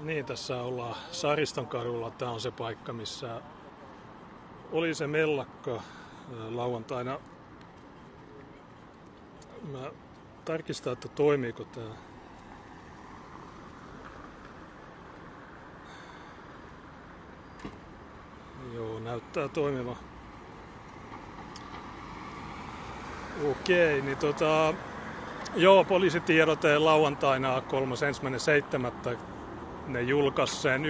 Niin, tässä ollaan Sariston kadulla. Tämä on se paikka, missä oli se mellakka lauantaina. Mä tarkistan, että toimiiko tämä. Joo, näyttää toimiva. Okei, niin tota, joo, poliisitiedote lauantaina 3.1.7. Ne julkaisi sen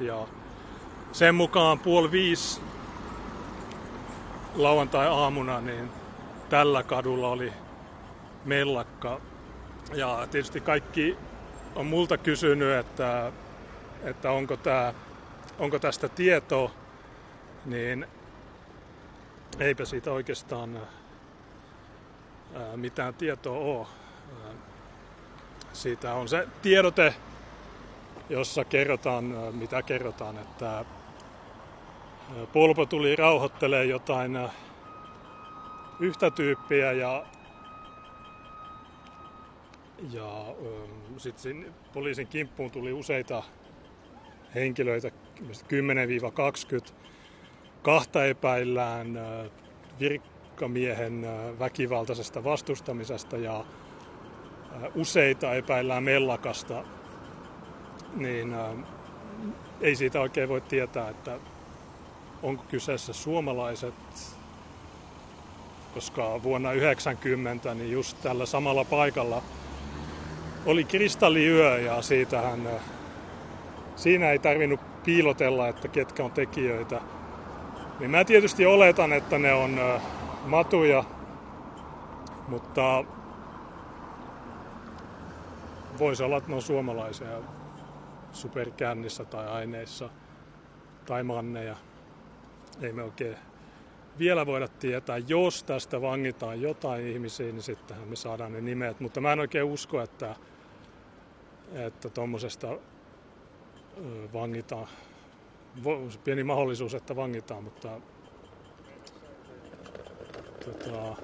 11.35 ja sen mukaan puoli viisi lauantai-aamuna niin tällä kadulla oli mellakka. Ja tietysti kaikki on multa kysynyt, että, että onko, tää, onko tästä tietoa, niin eipä siitä oikeastaan mitään tietoa ole. Siitä on se tiedote, jossa kerrotaan, mitä kerrotaan, että Polpo tuli rauhoittelee jotain yhtä tyyppiä ja, ja sitten poliisin kimppuun tuli useita henkilöitä, 10-20. Kahta epäillään virkkamiehen väkivaltaisesta vastustamisesta ja useita epäillään mellakasta, niin ei siitä oikein voi tietää, että onko kyseessä suomalaiset, koska vuonna 90 niin just tällä samalla paikalla oli kristalliyö ja siitähän siinä ei tarvinnut piilotella, että ketkä on tekijöitä. Niin mä tietysti oletan, että ne on matuja, mutta voisi olla, että ne on suomalaisia superkännissä tai aineissa tai manneja ei me oikein vielä voida tietää. Jos tästä vangitaan jotain ihmisiä, niin sittenhän me saadaan ne nimet. Mutta mä en oikein usko, että, että tuommoisesta vangitaan. Pieni mahdollisuus, että vangitaan, mutta tota,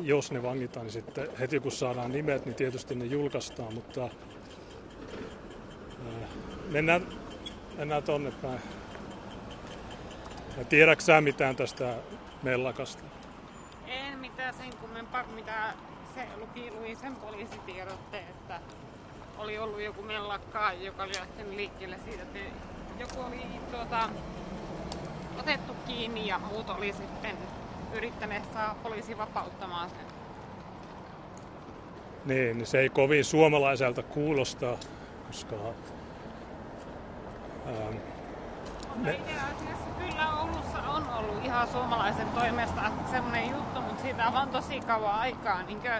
jos ne vangitaan, niin sitten heti kun saadaan nimet, niin tietysti ne julkaistaan, mutta mennään Mennään tonne päin. Ja tiedätkö sä mitään tästä mellakasta? En mitään sen kummempaa, mitä se luki, luin sen poliisitiedotteen, että oli ollut joku mellakka, joka oli lähtenyt liikkeelle siitä, että joku oli tuota, otettu kiinni ja muut oli sitten yrittäneet saada poliisi vapauttamaan sen. Niin, se ei kovin suomalaiselta kuulosta, koska Ähm, no itse asiassa kyllä Oulussa on ollut ihan suomalaisen toimesta semmoinen juttu, mutta siitä on vaan tosi kauan aikaa. Niin kuin,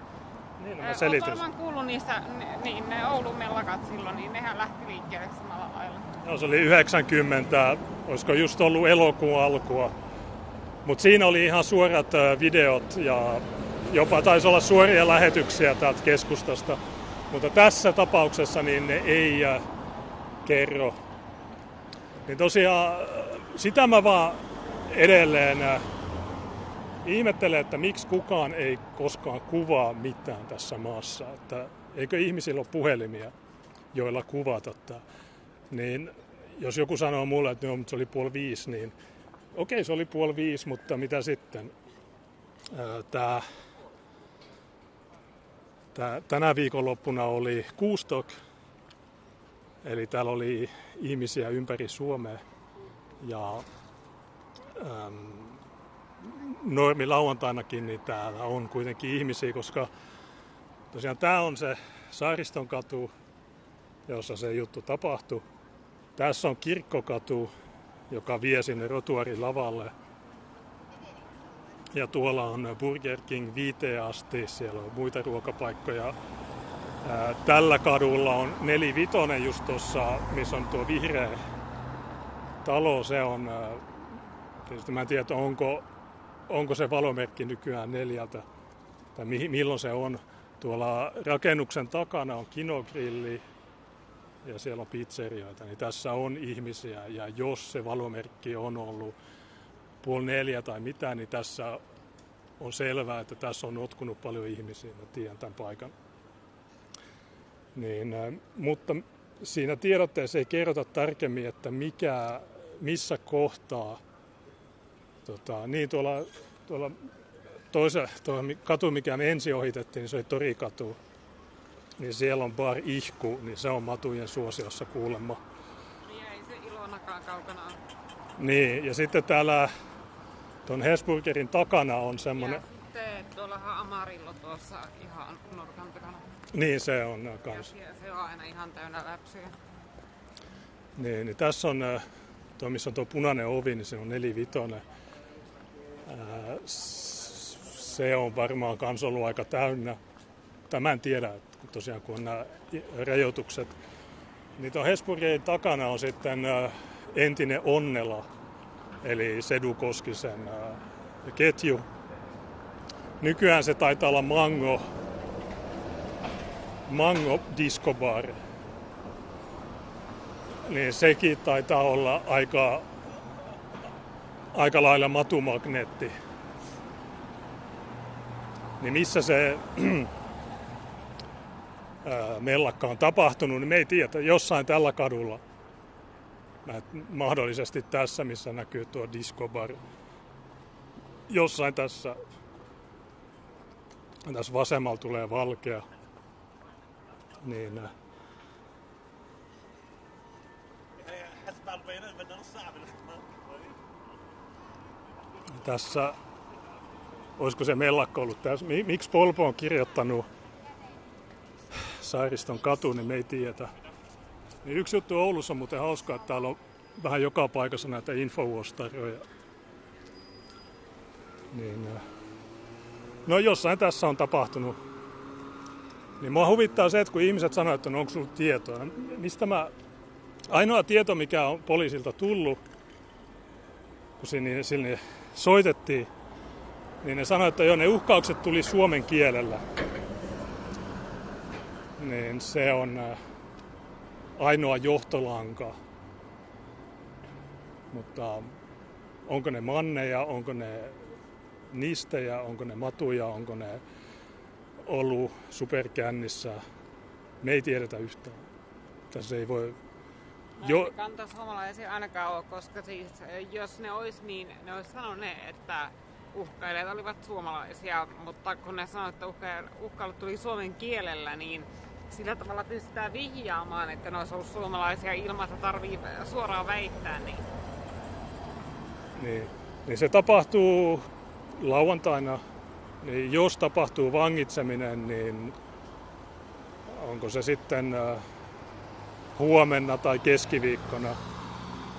niin, no mä selitän. varmaan kuullut niistä, niin ne Oulun mellakat silloin, niin nehän lähti liikkeelle samalla lailla. Joo, se oli 90, olisiko just ollut elokuun alkua. Mutta siinä oli ihan suorat videot ja jopa taisi olla suoria lähetyksiä täältä keskustasta. Mutta tässä tapauksessa niin ne ei kerro niin tosiaan sitä mä vaan edelleen ihmettelen, että miksi kukaan ei koskaan kuvaa mitään tässä maassa. Että eikö ihmisillä ole puhelimia, joilla kuvata tämä. Niin jos joku sanoo mulle, että no, se oli puoli viisi, niin okei, se oli puoli viisi, mutta mitä sitten? Tämä, tämä, tänä viikonloppuna oli Kuustok, Eli täällä oli ihmisiä ympäri Suomea ja ähm, normi lauantainakin niin täällä on kuitenkin ihmisiä, koska tosiaan tämä on se Saariston katu, jossa se juttu tapahtui. Tässä on kirkkokatu, joka vie sinne rotuarin lavalle. Ja tuolla on Burger King viiteen asti, siellä on muita ruokapaikkoja Tällä kadulla on nelivitonen just tuossa, missä on tuo vihreä talo. Se on, tietysti mä en tiedä, onko, onko se valomerkki nykyään neljältä tai milloin se on. Tuolla rakennuksen takana on kinogrilli ja siellä on pizzerioita, niin tässä on ihmisiä ja jos se valomerkki on ollut puoli neljä tai mitä, niin tässä on selvää, että tässä on notkunut paljon ihmisiä. Mä tiedän tämän paikan. Niin, mutta siinä tiedotteessa ei kerrota tarkemmin, että mikä, missä kohtaa, tota, niin tuolla, tuolla toisa, tuo katu, mikä me ensin ohitettiin, niin se oli Torikatu, niin siellä on bar ihku, niin se on matujen suosiossa kuulemma. Niin ei se ilonakaan kaukana ole. Niin, ja sitten täällä tuon Hesburgerin takana on semmoinen... Ja sitten tuollahan Amarillo tuossa ihan nurkan takana. Niin, se on kans. Ja se on aina ihan täynnä läpsyjä. Niin, niin tässä on, äh, tuo missä on tuo punainen ovi, niin se on nelivitonen. Ää, se on varmaan kans ollut aika täynnä. Tämä en tiedä, että tosiaan kun on nämä rajoitukset. Niin tuon Hesburgerin takana on sitten äh, entinen Onnela, eli Sedu Koskisen äh, ketju. Nykyään se taitaa olla Mango, Mango Disco Bar. Niin sekin taitaa olla aika, aika lailla matumagneetti. Niin missä se mellakka on tapahtunut, niin me ei tiedä. Jossain tällä kadulla mahdollisesti tässä, missä näkyy tuo discobar. Jossain tässä, tässä vasemmalla tulee valkea. Niin, tässä, olisiko se mellakka ollut tässä? Miksi Polpo on kirjoittanut Sairiston katu, niin me ei tiedä. Niin yksi juttu Oulussa on muuten hauskaa, että täällä on vähän joka paikassa näitä infovuostaroja. Niin, äh, no jossain tässä on tapahtunut. Niin mua huvittaa se, että kun ihmiset sanoo, että no onko sinulla tietoa. No, mistä mä... Ainoa tieto, mikä on poliisilta tullut, kun sinne, sinne soitettiin, niin ne sanoivat, että jo ne uhkaukset tuli suomen kielellä. Niin se on äh, ainoa johtolanka. Mutta onko ne manneja, onko ne nistejä, onko ne matuja, onko ne ollut superkännissä, me ei tiedetä yhtään. Tässä ei voi... Jo... Kantaa suomalaisia ainakaan ole, koska siis, jos ne olisi niin, ne olisi sanoneet, että uhkailijat olivat suomalaisia, mutta kun ne sanoivat, että uhkailut tuli suomen kielellä, niin sillä tavalla pystytään vihjaamaan, että ne olisi ollut suomalaisia ilman, että tarvii suoraan väittää. Niin. Niin, niin se tapahtuu lauantaina. Niin jos tapahtuu vangitseminen, niin onko se sitten äh, huomenna tai keskiviikkona,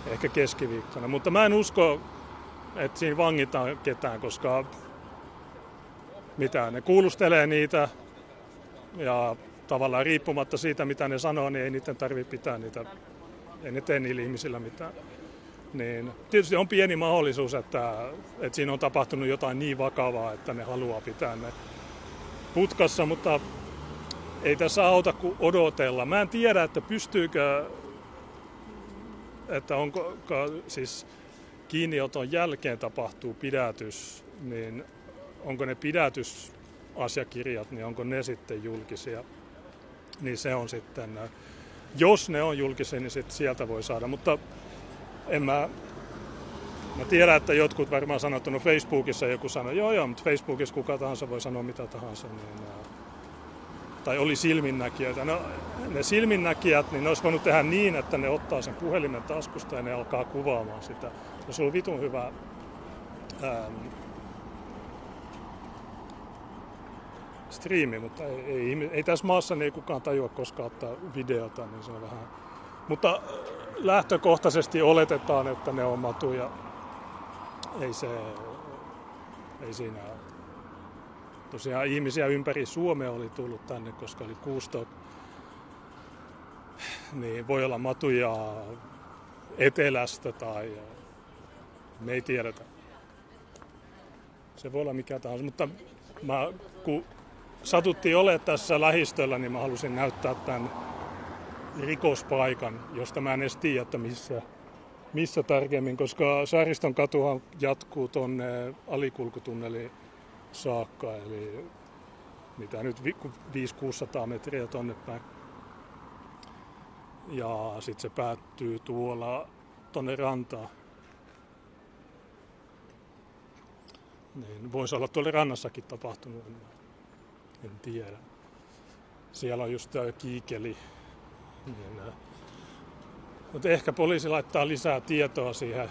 ehkä keskiviikkona. Mutta mä en usko, että siinä vangitaan ketään, koska mitä ne kuulustelee niitä ja tavallaan riippumatta siitä, mitä ne sanoo, niin ei niiden tarvitse pitää niitä, ei ne tee niillä ihmisillä mitään. Niin, tietysti on pieni mahdollisuus, että, että siinä on tapahtunut jotain niin vakavaa, että ne haluaa pitää ne putkassa, mutta ei tässä auta kuin odotella. Mä en tiedä, että pystyykö, että onko siis kiinnioton jälkeen tapahtuu pidätys, niin onko ne pidätysasiakirjat, niin onko ne sitten julkisia niin se on sitten, äh, jos ne on julkisia, niin sit sieltä voi saada. Mutta en mä, mä tiedän, että jotkut varmaan sanoo, että no Facebookissa joku sanoi, joo joo, mutta Facebookissa kuka tahansa voi sanoa mitä tahansa. Niin, äh, tai oli silminnäkijöitä. No, ne silminnäkijät, niin ne olisi voinut tehdä niin, että ne ottaa sen puhelimen taskusta ja ne alkaa kuvaamaan sitä. Se on vitun hyvä ähm, striimi, mutta ei, ei, ei tässä maassa niin ei kukaan tajua koskaan ottaa videota, niin se on vähän... Mutta lähtökohtaisesti oletetaan, että ne on matuja. Ei se... Ei siinä Tosiaan ihmisiä ympäri Suomea oli tullut tänne, koska oli kuusto. Niin voi olla matuja etelästä tai me ei tiedetä. Se voi olla mikä tahansa, mutta mä, kun satuttiin ole tässä lähistöllä, niin mä halusin näyttää tämän rikospaikan, josta mä en edes tiedä, että missä, missä tarkemmin, koska Saariston katuhan jatkuu tuonne alikulkutunneliin saakka, eli mitä nyt 500-600 metriä tonne päin. Ja sitten se päättyy tuolla tonne rantaan. Niin voisi olla tuolla rannassakin tapahtunut, en, tiedä. Siellä on just tämä kiikeli. Niin, mutta ehkä poliisi laittaa lisää tietoa siihen,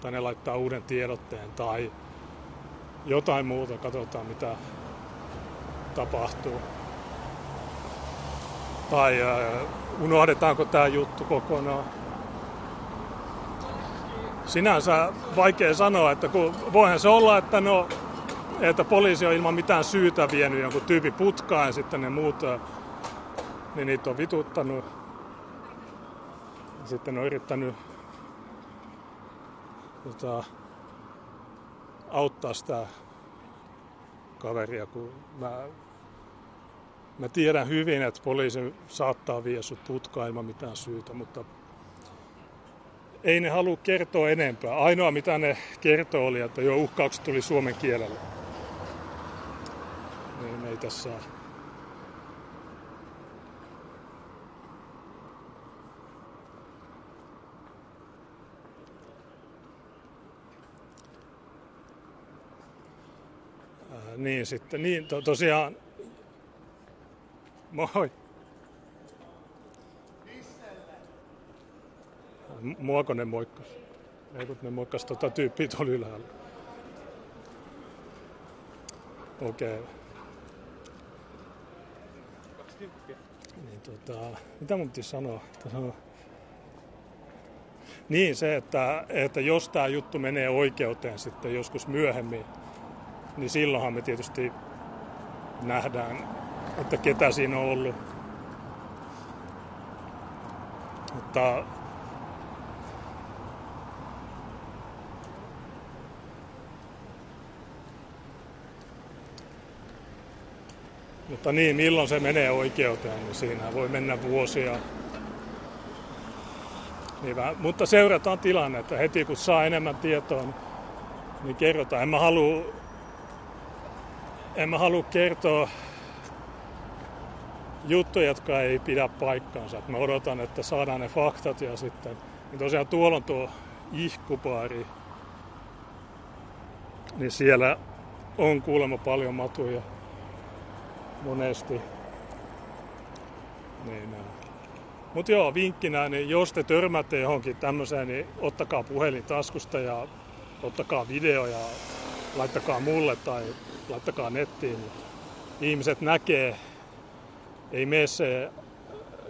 tai ne laittaa uuden tiedotteen, tai jotain muuta, katsotaan mitä tapahtuu. Tai äh, unohdetaanko tämä juttu kokonaan. Sinänsä vaikea sanoa, että kun, voihan se olla, että, no, että poliisi on ilman mitään syytä vienyt jonkun tyypin putkaan ja sitten ne muut, niin niitä on vituttanut. Sitten ne on yrittänyt tota, auttaa sitä kaveria, kun mä, mä tiedän hyvin, että poliisi saattaa vie sut putkaan ilman mitään syytä, mutta ei ne halua kertoa enempää. Ainoa mitä ne kertoo oli, että jo uhkaukset tuli suomen kielellä. Ei tässä niin sitten, niin to, tosiaan, moi. Muako ne moikkas? Ei kun ne moikkas tota tyyppiä tuolla ylhäällä. Okei. Okay. Niin tota, mitä mun piti sanoa? sanoa? Niin se, että, että jos tämä juttu menee oikeuteen sitten joskus myöhemmin, niin silloinhan me tietysti nähdään, että ketä siinä on ollut. Mutta Mutta niin, milloin se menee oikeuteen, niin siinä voi mennä vuosia. Niin vähän. Mutta seurataan tilannetta. Heti kun saa enemmän tietoa, niin, kerrotaan. En mä halua en mä halua kertoa juttuja, jotka ei pidä paikkaansa. Mä odotan, että saadaan ne faktat ja sitten... Niin tosiaan tuolla on tuo ihkupaari. Niin siellä on kuulemma paljon matuja monesti. Niin, mutta joo, vinkkinä, niin jos te törmäätte johonkin tämmöiseen, niin ottakaa puhelin taskusta ja ottakaa video ja laittakaa mulle tai laittakaa nettiin. Niin ihmiset näkee, ei mene se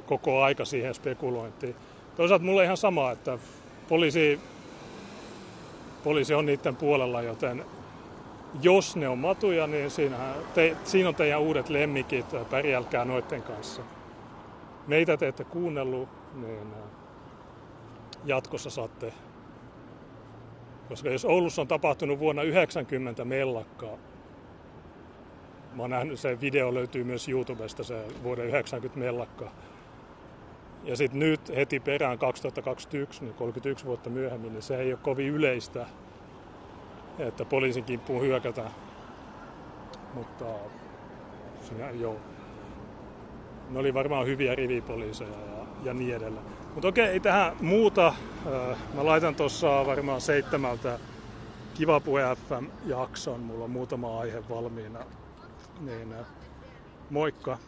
koko aika siihen spekulointiin. Toisaalta mulle ihan sama, että poliisi, poliisi on niiden puolella, joten jos ne on matuja, niin siinä, te, siinä on teidän uudet lemmikit, pärjälkää noiden kanssa. Meitä te ette kuunnellut, niin jatkossa saatte koska jos Oulussa on tapahtunut vuonna 90 mellakkaa, mä oon nähnyt, se video löytyy myös YouTubesta, se vuoden 90 mellakka. Ja sitten nyt heti perään 2021, niin 31 vuotta myöhemmin, niin se ei ole kovin yleistä, että poliisin kimppuun hyökätään. Mutta siinä, joo. Ne oli varmaan hyviä rivipoliiseja ja, ja niin edelleen. Mutta okei, ei tähän muuta. Mä laitan tuossa varmaan seitsemältä Kiva Puhe FM-jakson. Mulla on muutama aihe valmiina. Niin, moikka!